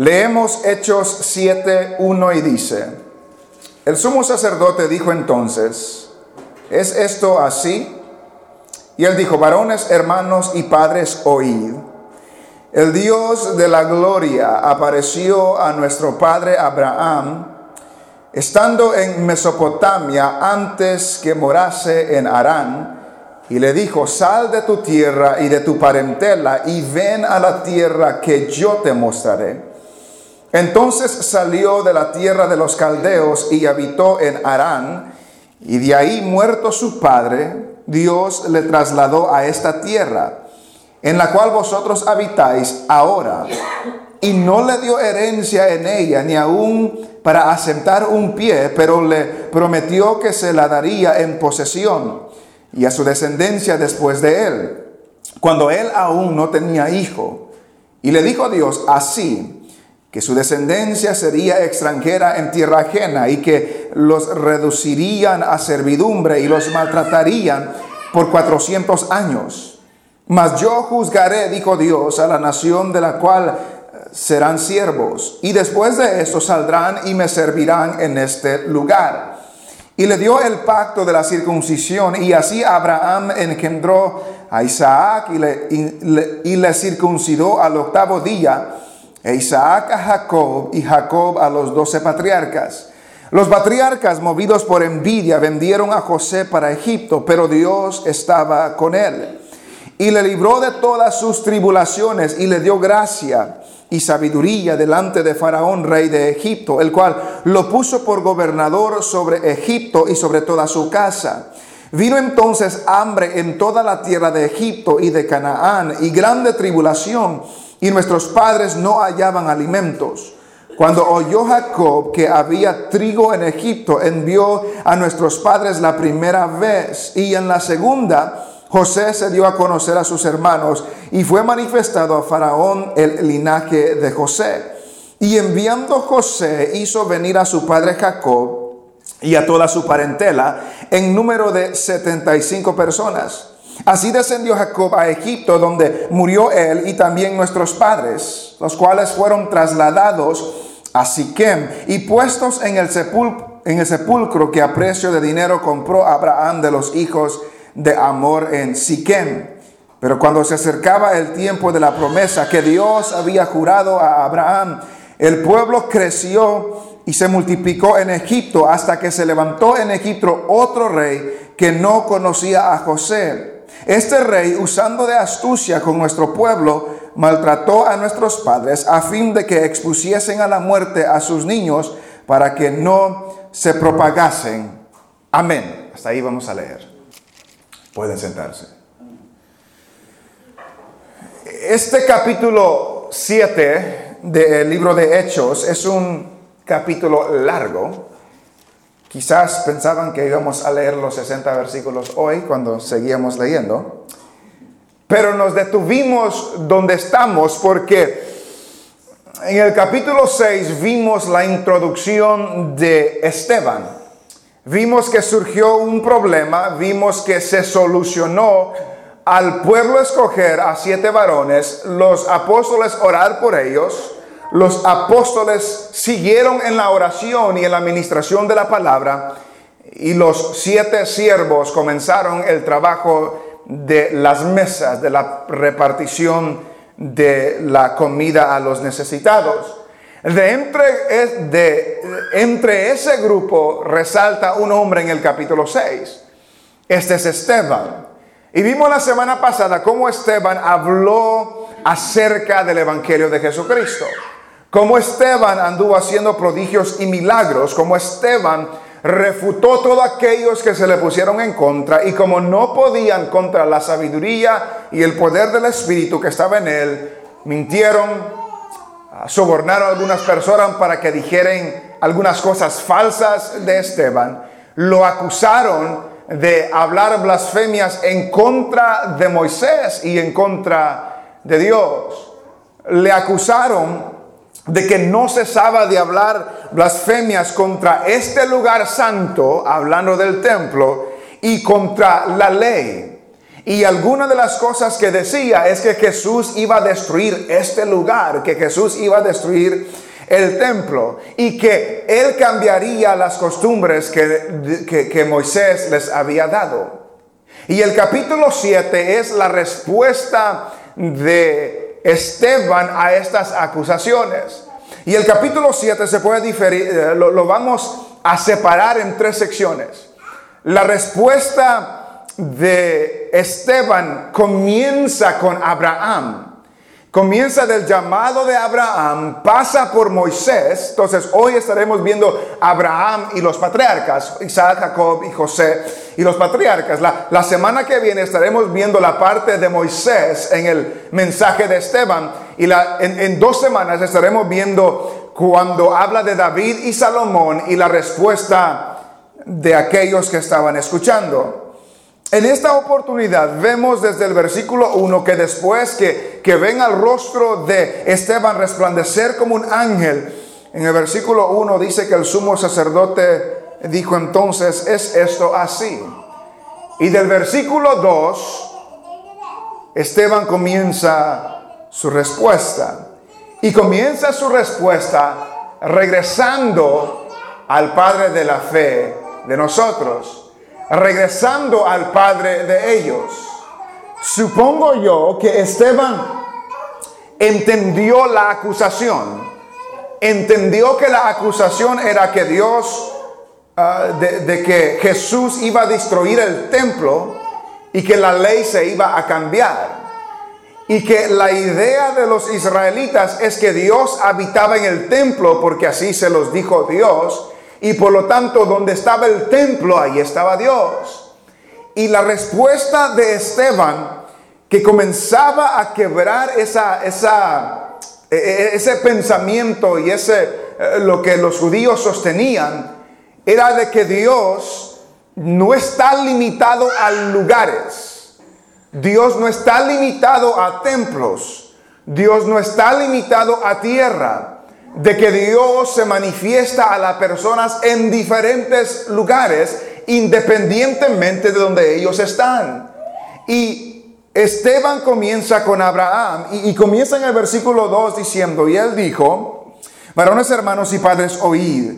Leemos Hechos 7, 1 y dice, el sumo sacerdote dijo entonces, ¿es esto así? Y él dijo, varones, hermanos y padres, oíd. El Dios de la gloria apareció a nuestro padre Abraham, estando en Mesopotamia antes que morase en Harán, y le dijo, sal de tu tierra y de tu parentela y ven a la tierra que yo te mostraré. Entonces salió de la tierra de los caldeos y habitó en Harán, y de ahí muerto su padre, Dios le trasladó a esta tierra, en la cual vosotros habitáis ahora, y no le dio herencia en ella, ni aún para asentar un pie, pero le prometió que se la daría en posesión y a su descendencia después de él, cuando él aún no tenía hijo. Y le dijo Dios así, que su descendencia sería extranjera en tierra ajena y que los reducirían a servidumbre y los maltratarían por cuatrocientos años. Mas yo juzgaré, dijo Dios, a la nación de la cual eh, serán siervos, y después de esto saldrán y me servirán en este lugar. Y le dio el pacto de la circuncisión, y así Abraham engendró a Isaac y le, y le, circuncidó al octavo día, e Isaac a Jacob y Jacob a los doce patriarcas. Los patriarcas, movidos por envidia, vendieron a José para Egipto, pero Dios estaba con él. Y le libró de todas sus tribulaciones y le dio gracia y sabiduría delante de Faraón, rey de Egipto, el cual lo puso por gobernador sobre Egipto y sobre toda su casa. Vino entonces hambre en toda la tierra de Egipto y de Canaán y grande tribulación, y nuestros padres no hallaban alimentos. Cuando oyó Jacob que había trigo en Egipto, envió a nuestros padres la primera vez y en la segunda José se dio a conocer a sus hermanos y fue manifestado a Faraón el linaje de José. Y enviando José hizo venir a su padre Jacob y a toda su parentela en número de 75 personas. Así descendió Jacob a Egipto, donde murió él y también nuestros padres, los cuales fueron trasladados a Siquem y puestos en el, sepulcro, en el sepulcro que a precio de dinero compró Abraham de los hijos de Amor en Siquem. Pero cuando se acercaba el tiempo de la promesa que Dios había jurado a Abraham, el pueblo creció y se multiplicó en Egipto hasta que se levantó en Egipto otro rey que no conocía a José. Este rey, usando de astucia con nuestro pueblo, maltrató a nuestros padres a fin de que expusiesen a la muerte a sus niños para que no se propagasen. Amén. Hasta ahí vamos a leer. Pueden sentarse. Este capítulo 7 del libro de Hechos es un capítulo largo. Quizás pensaban que íbamos a leer los 60 versículos hoy cuando seguíamos leyendo. Pero nos detuvimos donde estamos porque en el capítulo 6 vimos la introducción de Esteban. Vimos que surgió un problema, vimos que se solucionó al pueblo escoger a siete varones, los apóstoles orar por ellos, los apóstoles siguieron en la oración y en la administración de la palabra, y los siete siervos comenzaron el trabajo de las mesas, de la repartición de la comida a los necesitados. De entre, entre ese grupo resalta un hombre en el capítulo 6. Este es Esteban. Y vimos la semana pasada cómo Esteban habló acerca del Evangelio de Jesucristo. Cómo Esteban anduvo haciendo prodigios y milagros. Cómo Esteban refutó todos aquellos que se le pusieron en contra. Y como no podían contra la sabiduría y el poder del Espíritu que estaba en él, mintieron, sobornaron a algunas personas para que dijeran algunas cosas falsas de Esteban, lo acusaron de hablar blasfemias en contra de Moisés y en contra de Dios. Le acusaron de que no cesaba de hablar blasfemias contra este lugar santo, hablando del templo, y contra la ley. Y alguna de las cosas que decía es que Jesús iba a destruir este lugar, que Jesús iba a destruir el templo y que él cambiaría las costumbres que, que, Moisés les había dado. Y el capítulo 7 es la respuesta de Esteban a estas acusaciones. Y el capítulo 7 se puede diferir, eh, lo vamos a separar en tres secciones. La respuesta de Esteban comienza con Abraham. Comienza del llamado de Abraham, pasa por Moisés. Entonces hoy estaremos viendo Abraham y los patriarcas, Isaac, Jacob y José y los patriarcas. La, semana que viene estaremos viendo la parte de Moisés en el mensaje de Esteban. Y la, en, en dos semanas estaremos viendo cuando habla de David y Salomón y la respuesta de aquellos que estaban escuchando. En esta oportunidad vemos desde el versículo 1 que después que, que ven al rostro de Esteban resplandecer como un ángel, en el versículo 1 dice que el sumo sacerdote dijo entonces, ¿es esto así? Y del versículo 2, Esteban comienza su respuesta. Y comienza su respuesta regresando al Padre de la fe de nosotros regresando al padre de ellos. Supongo yo que Esteban entendió la acusación, entendió que la acusación era que Dios, ah, de, de que Jesús iba a destruir el templo y que la ley se iba a cambiar. Y que la idea de los israelitas es que Dios habitaba en el templo porque así se los dijo Dios y por lo tanto, donde estaba el templo, ahí estaba Dios. Y la respuesta de Esteban, que comenzaba a quebrar e, e, ese pensamiento y ese, eh, lo que los judíos sostenían, era de que Dios no está limitado a lugares. Dios no está limitado a templos. Dios no está limitado a tierra de que Dios se manifiesta a las personas en diferentes lugares, independientemente de donde ellos están. Y Esteban comienza con Abraham y, comienza en el versículo 2 diciendo, y él dijo, varones hermanos y padres, oíd,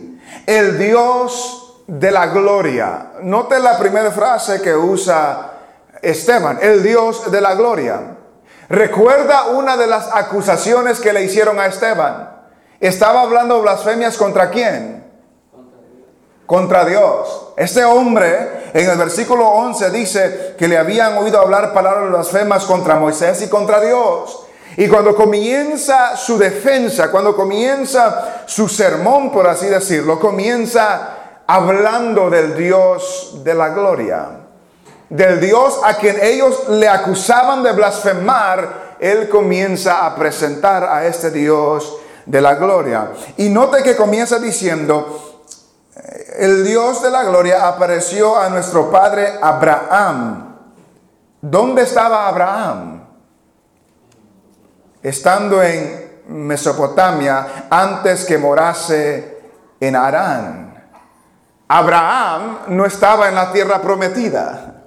el Dios de la gloria. Note la primera frase que usa Esteban, el Dios de la gloria. Recuerda una de las acusaciones que le hicieron a Esteban estaba hablando blasfemias contra quién? Contra Dios. Este hombre en el versículo 11 dice que le habían oído hablar palabras blasfemas contra Moisés y contra Dios. Y cuando comienza su defensa, cuando comienza su sermón, por así decirlo, comienza hablando del Dios de la gloria. Del Dios a quien ellos le acusaban de blasfemar, él comienza a presentar a este Dios de la gloria. Y note que comienza diciendo, el Dios de la gloria apareció a nuestro padre Abraham. ¿Dónde estaba Abraham? Estando en Mesopotamia antes que morase en Arán. Abraham no estaba en la tierra prometida.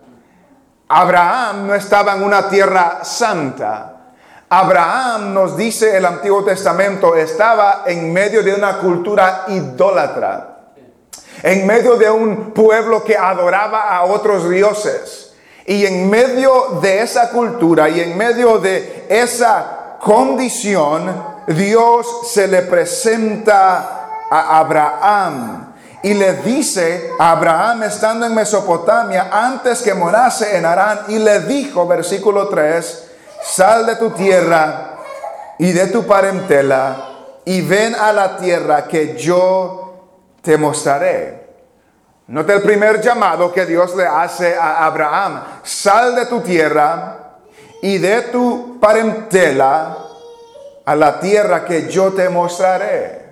Abraham no estaba en una tierra santa. Abraham, nos dice el Antiguo Testamento, estaba en medio de una cultura idólatra, en medio de un pueblo que adoraba a otros dioses. Y en medio de esa cultura y en medio de esa condición, Dios se le presenta a Abraham y le dice a Abraham estando en Mesopotamia antes que morase en Arán y le dijo, versículo 3, sal de tu tierra y de tu parentela y ven a la tierra que yo te mostraré. Nota el primer llamado que Dios le hace a Abraham. Sal de tu tierra y de tu parentela a la tierra que yo te mostraré.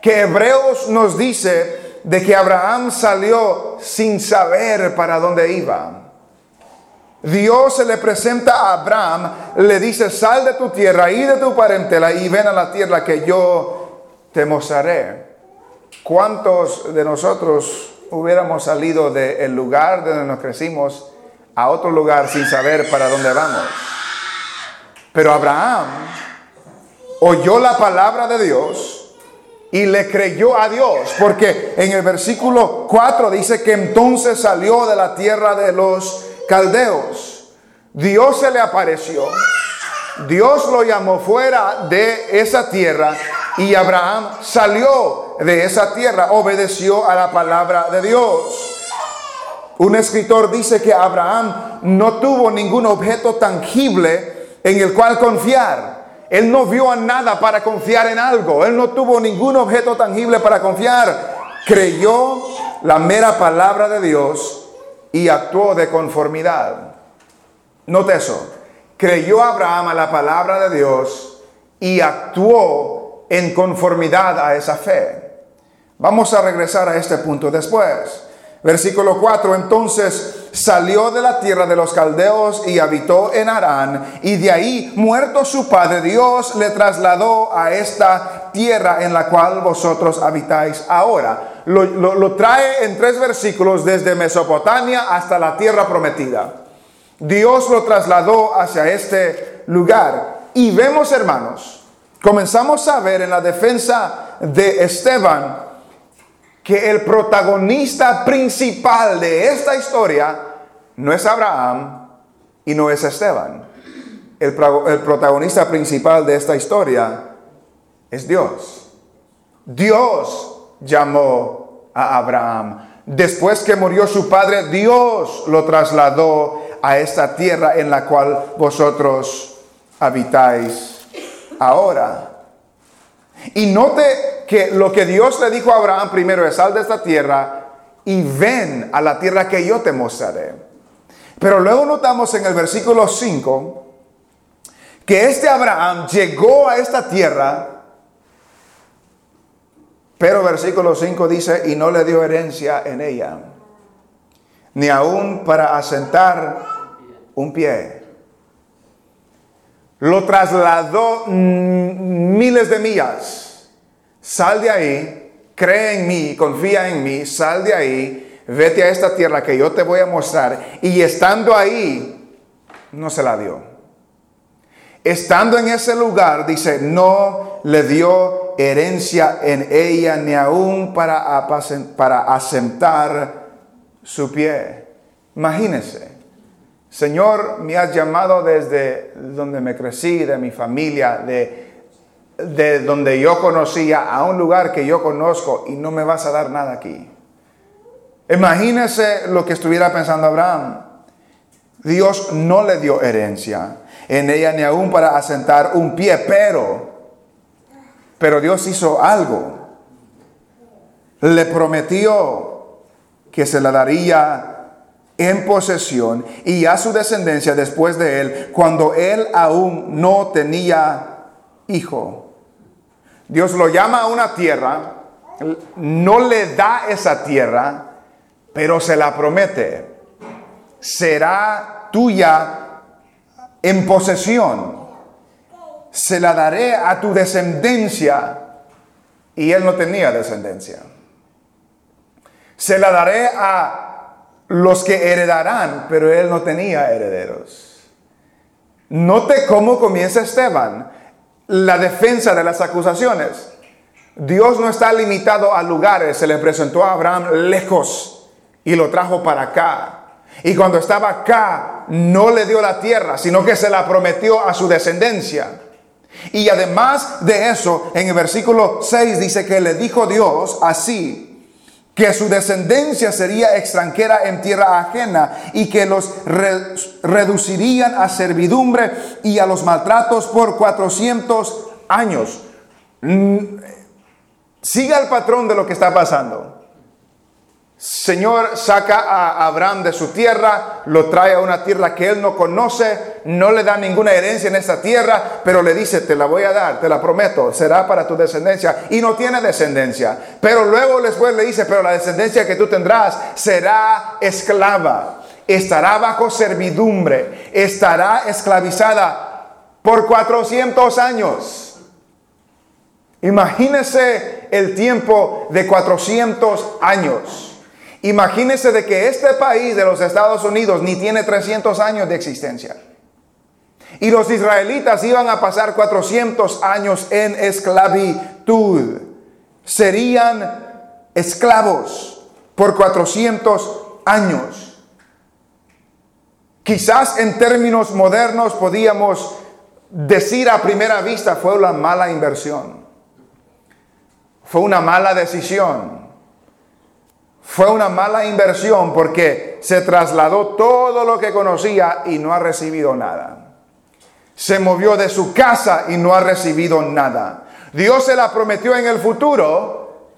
Que Hebreos nos dice de que Abraham salió sin saber para dónde iba. Dios se le presenta a Abraham, le dice, sal de tu tierra y de tu parentela y ven a la tierra que yo te mostraré. ¿Cuántos de nosotros hubiéramos salido del lugar donde nos crecimos a otro lugar sin saber para dónde vamos. Pero Abraham oyó la palabra de Dios y le creyó a Dios, porque en el versículo 4 dice que entonces salió de la tierra de los caldeos. Dios se le apareció, Dios lo llamó fuera de esa tierra y Abraham salió de esa tierra, obedeció a la palabra de Dios. Un escritor dice que Abraham no tuvo ningún objeto tangible en el cual confiar. Él no vio a nada para confiar en algo. Él no tuvo ningún objeto tangible para confiar. Creyó la mera palabra de Dios y actuó de conformidad. Note eso. Creyó Abraham a la palabra de Dios y actuó en conformidad a esa fe. Vamos a regresar a este punto después. Versículo 4, entonces salió de la tierra de los caldeos y habitó en Harán, y de ahí, muerto su padre, Dios le trasladó a esta tierra en la cual vosotros habitáis ahora. Lo, trae en tres versículos desde Mesopotamia hasta la tierra prometida. Dios lo trasladó hacia este lugar. Y vemos, hermanos, comenzamos a ver en la defensa de Esteban, que el protagonista principal de esta historia no es Abraham y no es Esteban. El, el, protagonista principal de esta historia es Dios. Dios llamó a Abraham. Después que murió su padre, Dios lo trasladó a esta tierra en la cual vosotros habitáis ahora. Y note que lo que Dios le dijo a Abraham primero es sal de esta tierra y ven a la tierra que yo te mostraré. Pero luego notamos en el versículo 5 que este Abraham llegó a esta tierra, pero versículo 5 dice, y no le dio herencia en ella, ni aún para asentar un pie. Lo trasladó miles de millas. Sal de ahí, cree en mí, confía en mí, sal de ahí, vete a esta tierra que yo te voy a mostrar. Y estando ahí, no se la dio. Estando en ese lugar, dice, no le dio herencia en ella, ni aún para, para asentar su pie. Imagínense. Señor, me has llamado desde donde me crecí, de mi familia, de, de donde yo conocía, a un lugar que yo conozco y no me vas a dar nada aquí. Imagínese lo que estuviera pensando Abraham. Dios no le dio herencia en ella ni aún para asentar un pie, pero, pero Dios hizo algo. Le prometió que se la daría en posesión y a su descendencia después de él, cuando él aún no tenía hijo. Dios lo llama a una tierra, no le da esa tierra, pero se la promete. Será tuya en posesión. Se la daré a tu descendencia. Y él no tenía descendencia. Se la daré a los que heredarán, pero él no tenía herederos. Note cómo comienza Esteban, la defensa de las acusaciones. Dios no está limitado a lugares, se le presentó a Abraham lejos y lo trajo para acá. Y cuando estaba acá, no le dio la tierra, sino que se la prometió a su descendencia. Y además de eso, en el versículo 6 dice que le dijo Dios así, que su descendencia sería extranjera en tierra ajena y que los reducirían a servidumbre y a los maltratos por 400 años. Mm, siga el patrón de lo que está pasando. Señor saca a Abraham de su tierra, lo trae a una tierra que él no conoce, no le da ninguna herencia en esa tierra, pero le dice, te la voy a dar, te la prometo, será para tu descendencia. Y no tiene descendencia. Pero luego después le dice, pero la descendencia que tú tendrás será esclava, estará bajo servidumbre, estará esclavizada por 400 años. Imagínese el tiempo de 400 años. Imagínense de que este país de los Estados Unidos ni tiene 300 años de existencia. Y los israelitas iban a pasar 400 años en esclavitud. Serían esclavos por 400 años. Quizás en términos modernos podíamos decir a primera vista fue una mala inversión. Fue una mala decisión. Fue una mala inversión porque se trasladó todo lo que conocía y no ha recibido nada. Se movió de su casa y no ha recibido nada. Dios se la prometió en el futuro,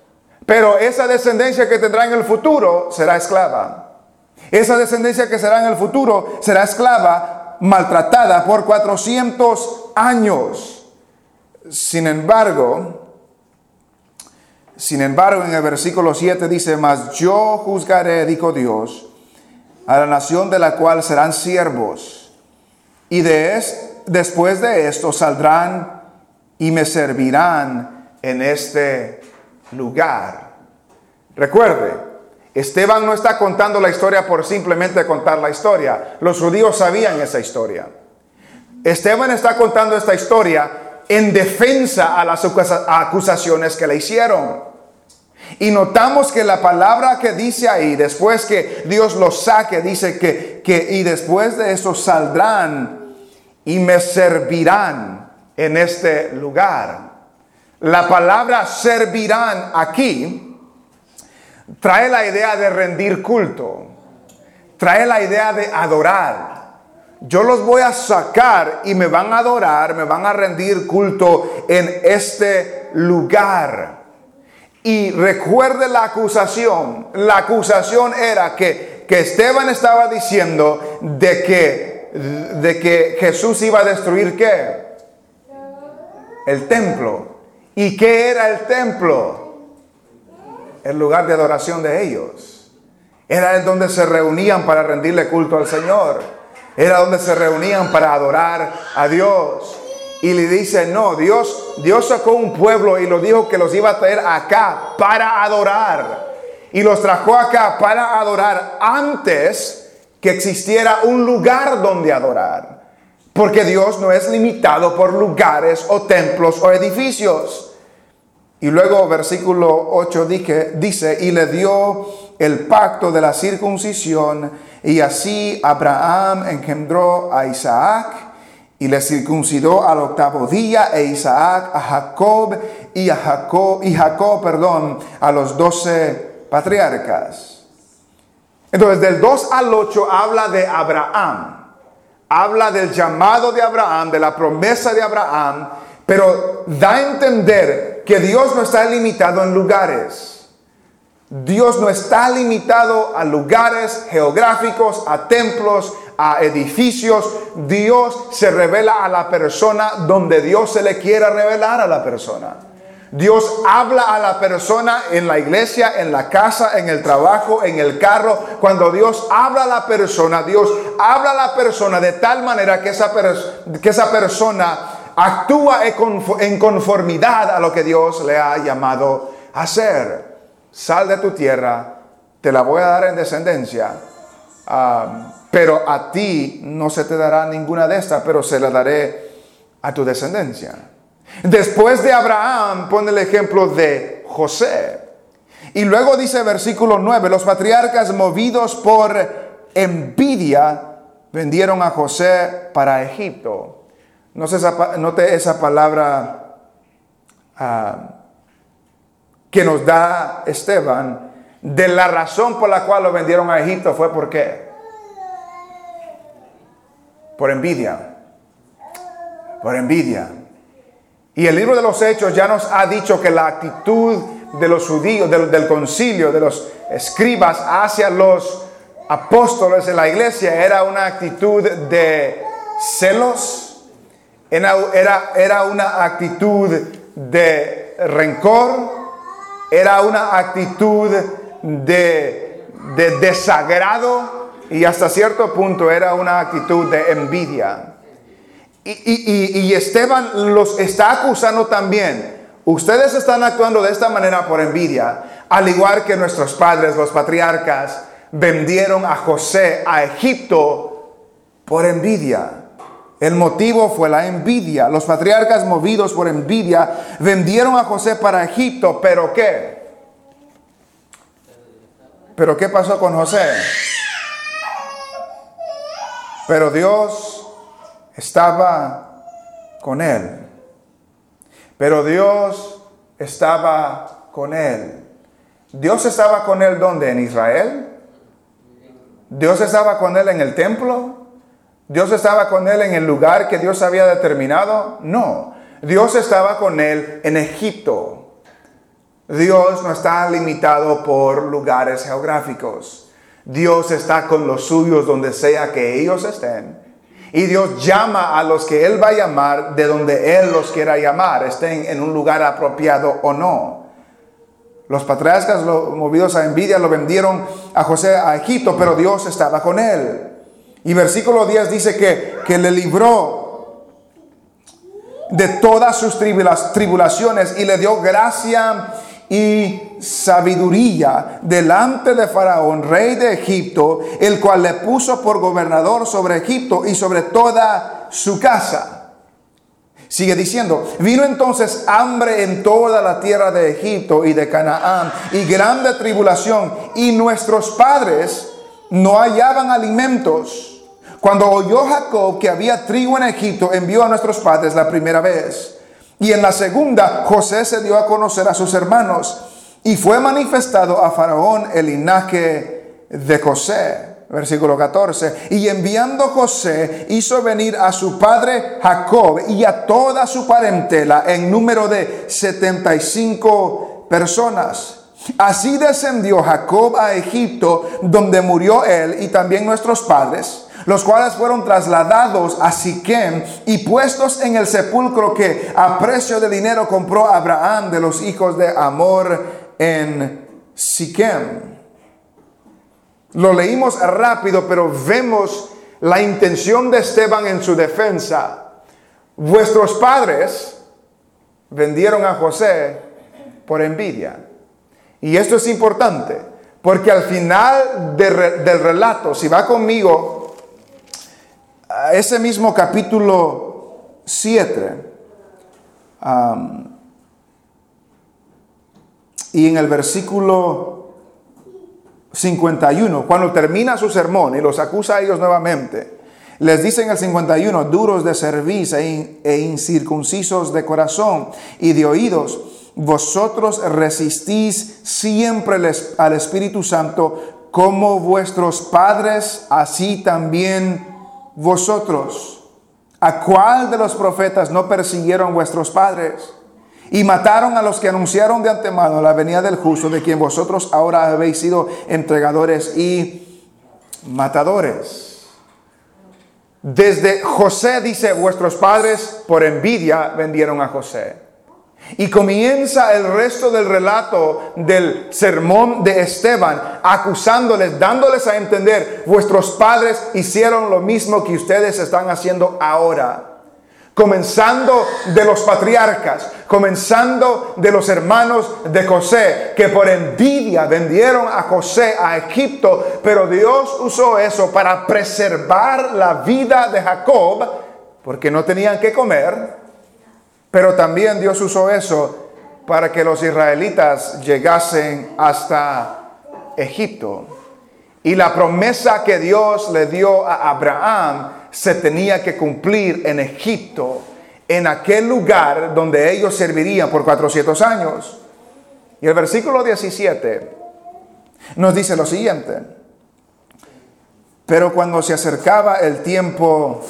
pero esa descendencia que tendrá en el futuro será esclava. Esa descendencia que será en el futuro será esclava, maltratada por 400 años. Sin embargo, sin embargo, en el versículo 7 dice, mas yo juzgaré, dijo Dios, a la nación de la cual serán siervos, y de después de esto saldrán y me servirán en este lugar. Recuerde, Esteban no está contando la historia por simplemente contar la historia. Los judíos sabían esa historia. Esteban está contando esta historia en defensa a las acusaciones que le hicieron. Y notamos que la palabra que dice ahí, después que Dios los saque, dice que, que y después de eso saldrán y me servirán en este lugar. La palabra servirán aquí trae la idea de rendir culto, trae la idea de adorar. Yo los voy a sacar y me van a adorar, me van a rendir culto en este lugar. Y recuerde la acusación. La acusación era que, que Esteban estaba diciendo de que de que Jesús iba a destruir qué? El templo. ¿Y qué era el templo? El lugar de adoración de ellos. Era el donde se reunían para rendirle culto al Señor. Era donde se reunían para adorar a Dios. Y le dice, no, Dios, Dios sacó un pueblo y lo dijo que los iba a traer acá para adorar. Y los trajo acá para adorar antes que existiera un lugar donde adorar. Porque Dios no es limitado por lugares o templos o edificios. Y luego versículo 8 dice, y le dio el pacto de la circuncisión, y así Abraham engendró a Isaac, y le circuncidó al octavo día, e Isaac a Jacob, y a Jacob, y Jacob, perdón, a los doce patriarcas. Entonces, del 2 al 8 habla de Abraham. Habla del llamado de Abraham, de la promesa de Abraham, pero da a entender que Dios no está limitado en lugares. Dios no está limitado a lugares geográficos, a templos, a edificios. Dios se revela a la persona donde Dios se le quiera revelar a la persona. Dios habla a la persona en la iglesia, en la casa, en el trabajo, en el carro. Cuando Dios habla a la persona, Dios habla a la persona de tal manera que esa, que esa persona actúa en conformidad a lo que Dios le ha llamado a hacer. Sal de tu tierra, te la voy a dar en descendencia. Pero a ti no se te dará ninguna de estas, pero se la daré a tu descendencia. Después de Abraham pone el ejemplo de José. Y luego dice versículo 9, los patriarcas movidos por envidia vendieron a José para Egipto. Note esa, palabra ah, que nos da Esteban. De la razón por la cual lo vendieron a Egipto fue por qué? Por envidia. Por envidia. Y el libro de los Hechos ya nos ha dicho que la actitud de los judíos, del, concilio, de los escribas hacia los apóstoles de la iglesia era una actitud de celos, era, era una actitud de rencor, era una actitud de desagrado y hasta cierto punto era una actitud de envidia. Y, Esteban los está acusando también. Ustedes están actuando de esta manera por envidia. Al igual que nuestros padres, los patriarcas, vendieron a José a Egipto por envidia. El motivo fue la envidia. Los patriarcas movidos por envidia vendieron a José para Egipto, pero ¿qué? Pero ¿qué pasó con José? Pero Dios estaba con él. Pero Dios estaba con él. Dios estaba con él donde? En Israel. Dios estaba con él en el templo. Dios estaba con él en el lugar que Dios había determinado. No, Dios estaba con él en Egipto. Dios no está limitado por lugares geográficos. Dios está con los suyos donde sea que ellos estén. Y Dios llama a los que Él va a llamar de donde Él los quiera llamar, estén en un lugar apropiado o no. Los patriarcas movidos a envidia lo vendieron a José a Egipto, pero Dios estaba con él. Y versículo 10 dice que, que le libró de todas sus tribulaciones y le dio gracia y sabiduría delante de Faraón, rey de Egipto, el cual le puso por gobernador sobre Egipto y sobre toda su casa. Sigue diciendo, vino entonces hambre en toda la tierra de Egipto y de Canaán y grande tribulación y nuestros padres no hallaban alimentos. Cuando oyó Jacob que había trigo en Egipto, envió a nuestros padres la primera vez. Y en la segunda, José se dio a conocer a sus hermanos y fue manifestado a Faraón el linaje de José. Versículo 14. Y enviando José hizo venir a su padre Jacob y a toda su parentela en número de 75 personas. Así descendió Jacob a Egipto, donde murió él y también nuestros padres los cuales fueron trasladados a Siquem y puestos en el sepulcro que a precio de dinero compró Abraham de los hijos de Amor en Siquem. Lo leímos rápido, pero vemos la intención de Esteban en su defensa. Vuestros padres vendieron a José por envidia. Y esto es importante, porque al final del relato, si va conmigo ese mismo capítulo 7, y en el versículo 51, cuando termina su sermón y los acusa a ellos nuevamente, les dice en el 51, duros de cerviz e, e incircuncisos de corazón y de oídos, vosotros resistís siempre al Espíritu Santo como vuestros padres, así también vosotros? ¿A cuál de los profetas no persiguieron vuestros padres? Y mataron a los que anunciaron de antemano la venida del justo, de quien vosotros ahora habéis sido entregadores y matadores. Desde José dice, vuestros padres por envidia vendieron a José. Y comienza el resto del relato del sermón de Esteban, acusándoles, dándoles a entender, vuestros padres hicieron lo mismo que ustedes están haciendo ahora. Comenzando de los patriarcas, comenzando de los hermanos de José, que por envidia vendieron a José a Egipto, pero Dios usó eso para preservar la vida de Jacob, porque no tenían que comer, pero también Dios usó eso para que los israelitas llegasen hasta Egipto. Y la promesa que Dios le dio a Abraham se tenía que cumplir en Egipto, en aquel lugar donde ellos servirían por 400 años. Y el versículo 17 nos dice lo siguiente. Pero cuando se acercaba el tiempo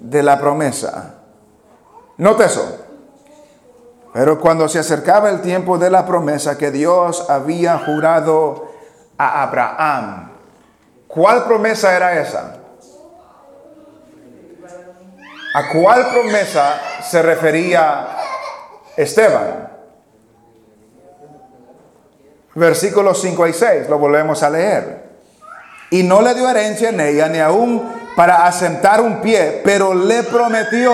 de la promesa, Note eso. Pero cuando se acercaba el tiempo de la promesa que Dios había jurado a Abraham, ¿cuál promesa era esa? ¿A cuál promesa se refería Esteban? Versículos 5 y 6, lo volvemos a leer. Y no le dio herencia en ella, ni aún para asentar un pie, pero le prometió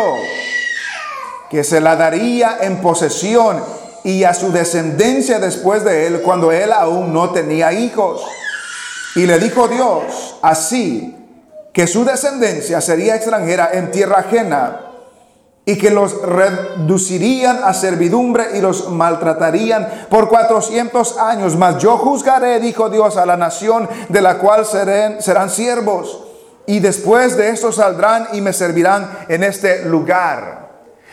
que se la daría en posesión y a su descendencia después de él cuando él aún no tenía hijos. Y le dijo Dios así, que su descendencia sería extranjera en tierra ajena y que los reducirían a servidumbre y los maltratarían por 400 años. Mas yo juzgaré, dijo Dios, a la nación de la cual serán, serán siervos. Y después de esto saldrán y me servirán en este lugar.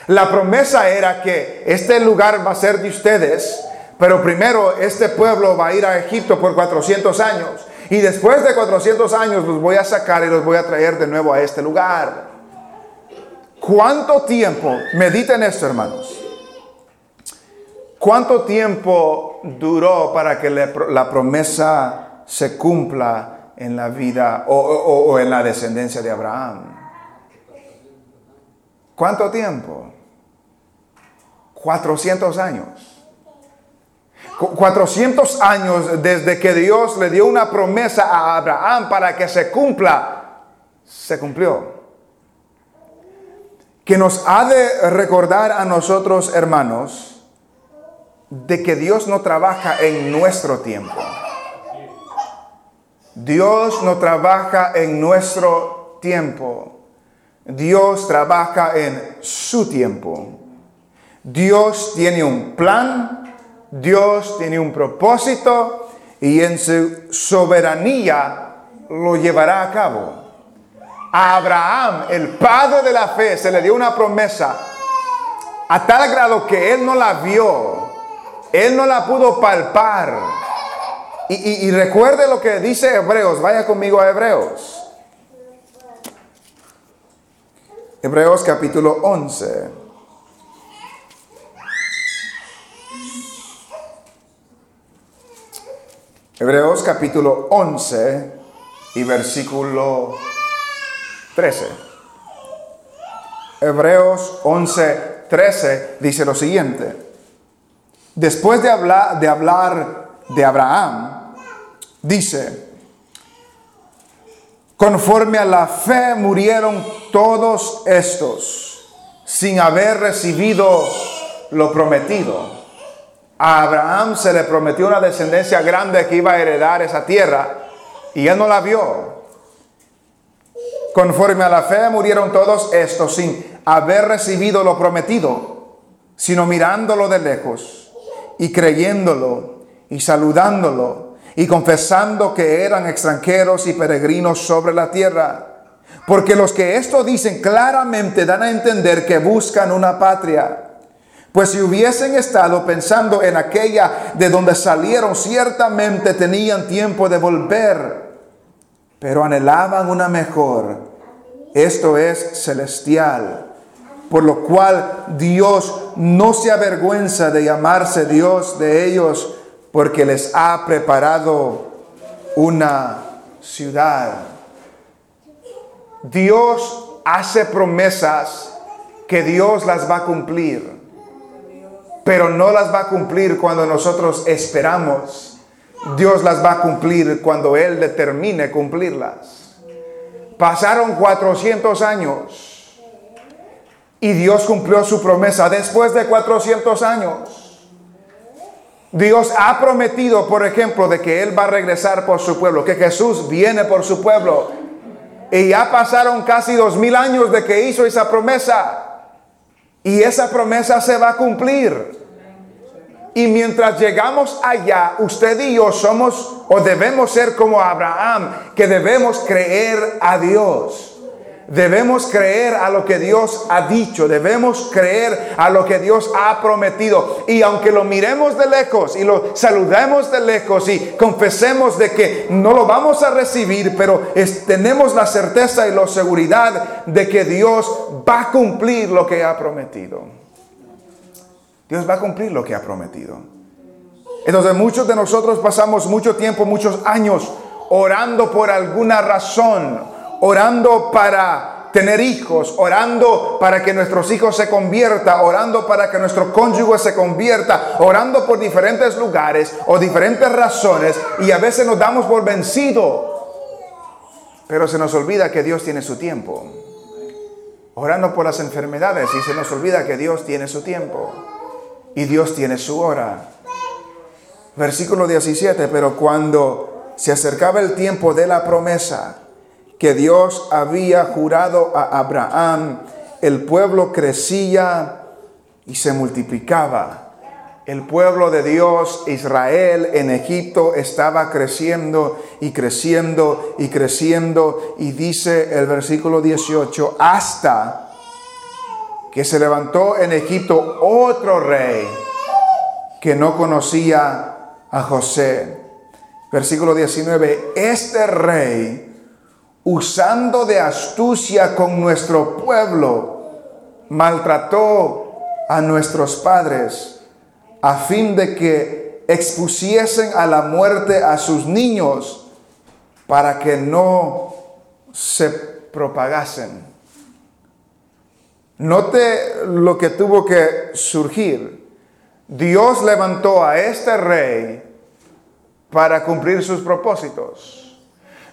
La promesa era que este lugar va a ser de ustedes, pero primero este pueblo va a ir a Egipto por 400 años. Y después de 400 años los voy a sacar y los voy a traer de nuevo a este lugar. ¿Cuánto tiempo, mediten esto hermanos, cuánto tiempo duró para que la promesa se cumpla en la vida o, en la descendencia de Abraham? ¿Cuánto tiempo? 400 años. 400 años desde que Dios le dio una promesa a Abraham para que se cumpla, se cumplió que nos ha de recordar a nosotros, hermanos, de que Dios no trabaja en nuestro tiempo. Dios no trabaja en nuestro tiempo. Dios trabaja en su tiempo. Dios tiene un plan, Dios tiene un propósito y en su soberanía lo llevará a cabo. A Abraham, el padre de la fe, se le dio una promesa a tal grado que él no la vio, él no la pudo palpar. Y, recuerde lo que dice Hebreos, vaya conmigo a Hebreos. Hebreos capítulo 11. Hebreos capítulo 11 y versículo 13. Hebreos 11, 13 dice lo siguiente. Después de hablar, de hablar de Abraham, dice, conforme a la fe murieron todos estos sin haber recibido lo prometido. A Abraham se le prometió una descendencia grande que iba a heredar esa tierra y él no la vio. Conforme a la fe murieron todos estos sin haber recibido lo prometido, sino mirándolo de lejos y creyéndolo y saludándolo y confesando que eran extranjeros y peregrinos sobre la tierra. Porque los que esto dicen claramente dan a entender que buscan una patria. Pues si hubiesen estado pensando en aquella de donde salieron, ciertamente tenían tiempo de volver pero anhelaban una mejor, esto es celestial, por lo cual Dios no se avergüenza de llamarse Dios de ellos, porque les ha preparado una ciudad. Dios hace promesas que Dios las va a cumplir, pero no las va a cumplir cuando nosotros esperamos Dios las va a cumplir cuando Él determine cumplirlas. Pasaron 400 años y Dios cumplió su promesa después de 400 años. Dios ha prometido, por ejemplo, de que Él va a regresar por su pueblo, que Jesús viene por su pueblo. Y ya pasaron casi dos mil años de que hizo esa promesa. Y esa promesa se va a cumplir. Y mientras llegamos allá, usted y yo somos o debemos ser como Abraham, que debemos creer a Dios. Debemos creer a lo que Dios ha dicho, debemos creer a lo que Dios ha prometido. Y aunque lo miremos de lejos y lo saludemos de lejos y confesemos de que no lo vamos a recibir, pero tenemos la certeza y la seguridad de que Dios va a cumplir lo que ha prometido. Dios va a cumplir lo que ha prometido. Entonces muchos de nosotros pasamos mucho tiempo, muchos años orando por alguna razón, orando para tener hijos, orando para que nuestros hijos se conviertan, orando para que nuestro cónyuge se convierta, orando por diferentes lugares o diferentes razones y a veces nos damos por vencido. Pero se nos olvida que Dios tiene su tiempo. Orando por las enfermedades y se nos olvida que Dios tiene su tiempo. y Dios tiene su hora. Versículo 17, pero cuando se acercaba el tiempo de la promesa que Dios había jurado a Abraham, el pueblo crecía y se multiplicaba. El pueblo de Dios, Israel, en Egipto estaba creciendo y creciendo y creciendo. Y dice el versículo 18, hasta que se levantó en Egipto otro rey que no conocía a José. Versículo 19, este rey, usando de astucia con nuestro pueblo, maltrató a nuestros padres a fin de que expusiesen a la muerte a sus niños para que no se propagasen. Note lo que tuvo que surgir. Dios levantó a este rey para cumplir sus propósitos.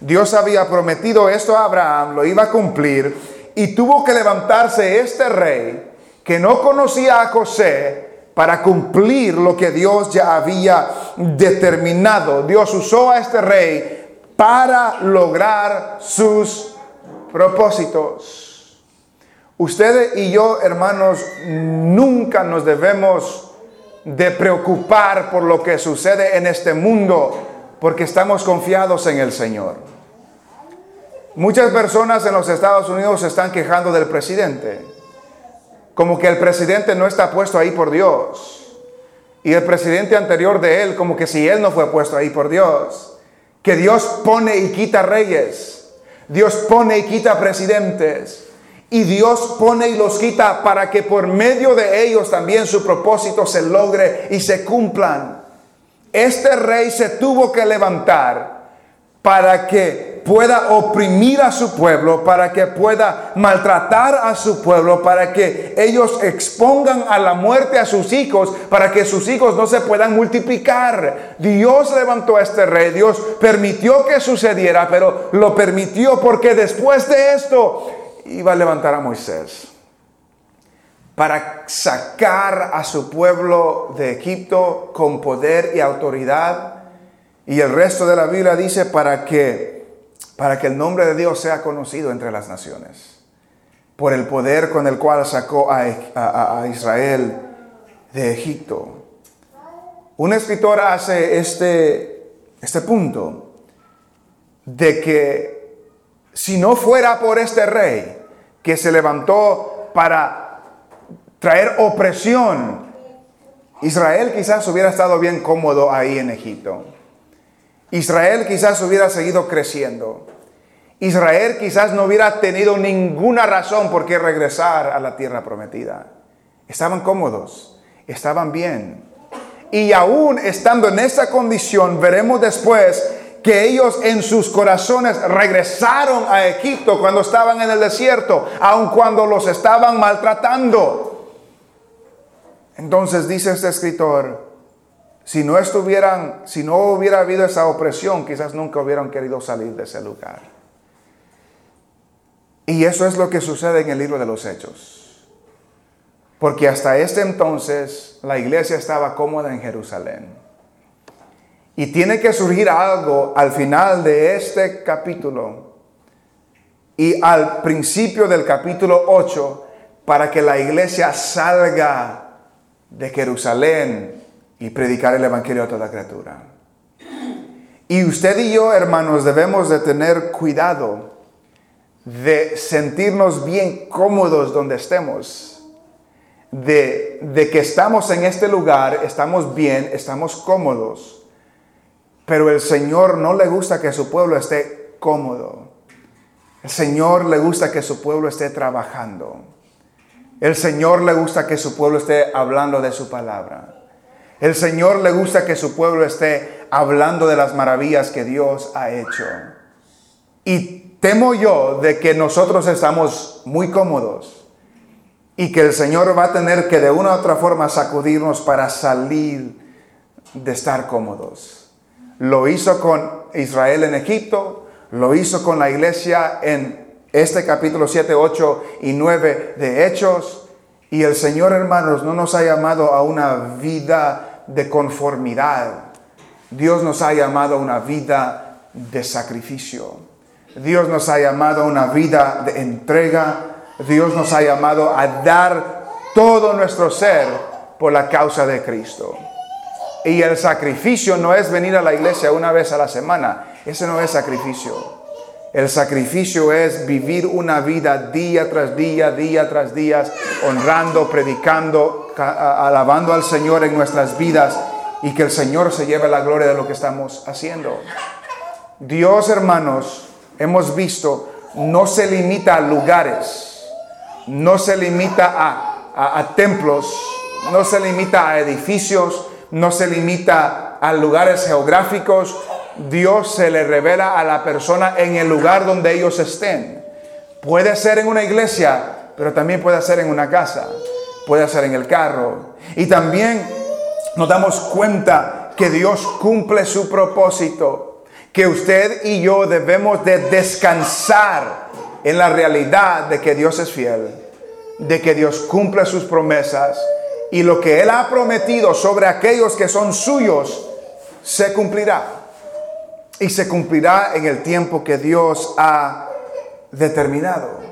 Dios había prometido esto a Abraham, lo iba a cumplir, y tuvo que levantarse este rey que no conocía a José, para cumplir lo que Dios ya había determinado. Dios usó a este rey para lograr sus propósitos. Ustedes y yo, hermanos, nunca nos debemos de preocupar por lo que sucede en este mundo, porque estamos confiados en el Señor. Muchas personas en los Estados Unidos se están quejando del presidente como que el presidente no está puesto ahí por Dios. Y el presidente anterior de él, como que si él no fue puesto ahí por Dios. Que Dios pone y quita reyes. Dios pone y quita presidentes. Y Dios pone y los quita para que por medio de ellos también su propósito se logre y se cumplan. Este rey se tuvo que levantar para que pueda oprimir a su pueblo, para que pueda maltratar a su pueblo, para que ellos expongan a la muerte a sus hijos, para que sus hijos no se puedan multiplicar. Dios levantó a este rey, Dios permitió que sucediera, pero lo permitió porque después de esto iba a levantar a Moisés para sacar a su pueblo de Egipto con poder y autoridad. Y el resto de la Biblia dice para que para que el nombre de Dios sea conocido entre las naciones, por el poder con el cual sacó a, Israel de Egipto. Un escritor hace este, este punto de que si no fuera por este rey que se levantó para traer opresión, Israel quizás hubiera estado bien cómodo ahí en Egipto. Israel quizás hubiera seguido creciendo. Israel quizás no hubiera tenido ninguna razón por qué regresar a la tierra prometida. Estaban cómodos, estaban bien. Y aún estando en esa condición, veremos después que ellos en sus corazones regresaron a Egipto cuando estaban en el desierto, aun cuando los estaban maltratando. Entonces dice este escritor, si no estuvieran, si no hubiera habido esa opresión, quizás nunca hubieran querido salir de ese lugar. Y eso es lo que sucede en el libro de los Hechos. Porque hasta este entonces la iglesia estaba cómoda en Jerusalén. Y tiene que surgir algo al final de este capítulo y al principio del capítulo 8 para que la iglesia salga de Jerusalén y predicar el Evangelio a toda criatura. Y usted y yo, hermanos, debemos de tener cuidado de sentirnos bien cómodos donde estemos, de, de que estamos en este lugar, estamos bien, estamos cómodos, pero el Señor no le gusta que su pueblo esté cómodo. El Señor le gusta que su pueblo esté trabajando. El Señor le gusta que su pueblo esté hablando de su palabra. El Señor le gusta que su pueblo esté hablando de las maravillas que Dios ha hecho. Y temo yo de que nosotros estamos muy cómodos y que el Señor va a tener que de una u otra forma sacudirnos para salir de estar cómodos. Lo hizo con Israel en Egipto, lo hizo con la iglesia en este capítulo 7, 8 y 9 de Hechos Y el Señor, hermanos, no nos ha llamado a una vida de conformidad. Dios nos ha llamado a una vida de sacrificio. Dios nos ha llamado a una vida de entrega. Dios nos ha llamado a dar todo nuestro ser por la causa de Cristo. Y el sacrificio no es venir a la iglesia una vez a la semana. Ese no es sacrificio. El sacrificio es vivir una vida día tras día, día tras día, honrando, predicando, alabando al Señor en nuestras vidas y que el Señor se lleve la gloria de lo que estamos haciendo. Dios, hermanos, hemos visto, no se limita a lugares, no se limita a, a templos, no se limita a edificios, no se limita a lugares geográficos, Dios se le revela a la persona en el lugar donde ellos estén. Puede ser en una iglesia, pero también puede ser en una casa, puede ser en el carro. Y también nos damos cuenta que Dios cumple su propósito, que usted y yo debemos de descansar en la realidad de que Dios es fiel, de que Dios cumple sus promesas y lo que Él ha prometido sobre aquellos que son suyos se cumplirá y se cumplirá en el tiempo que Dios ha determinado.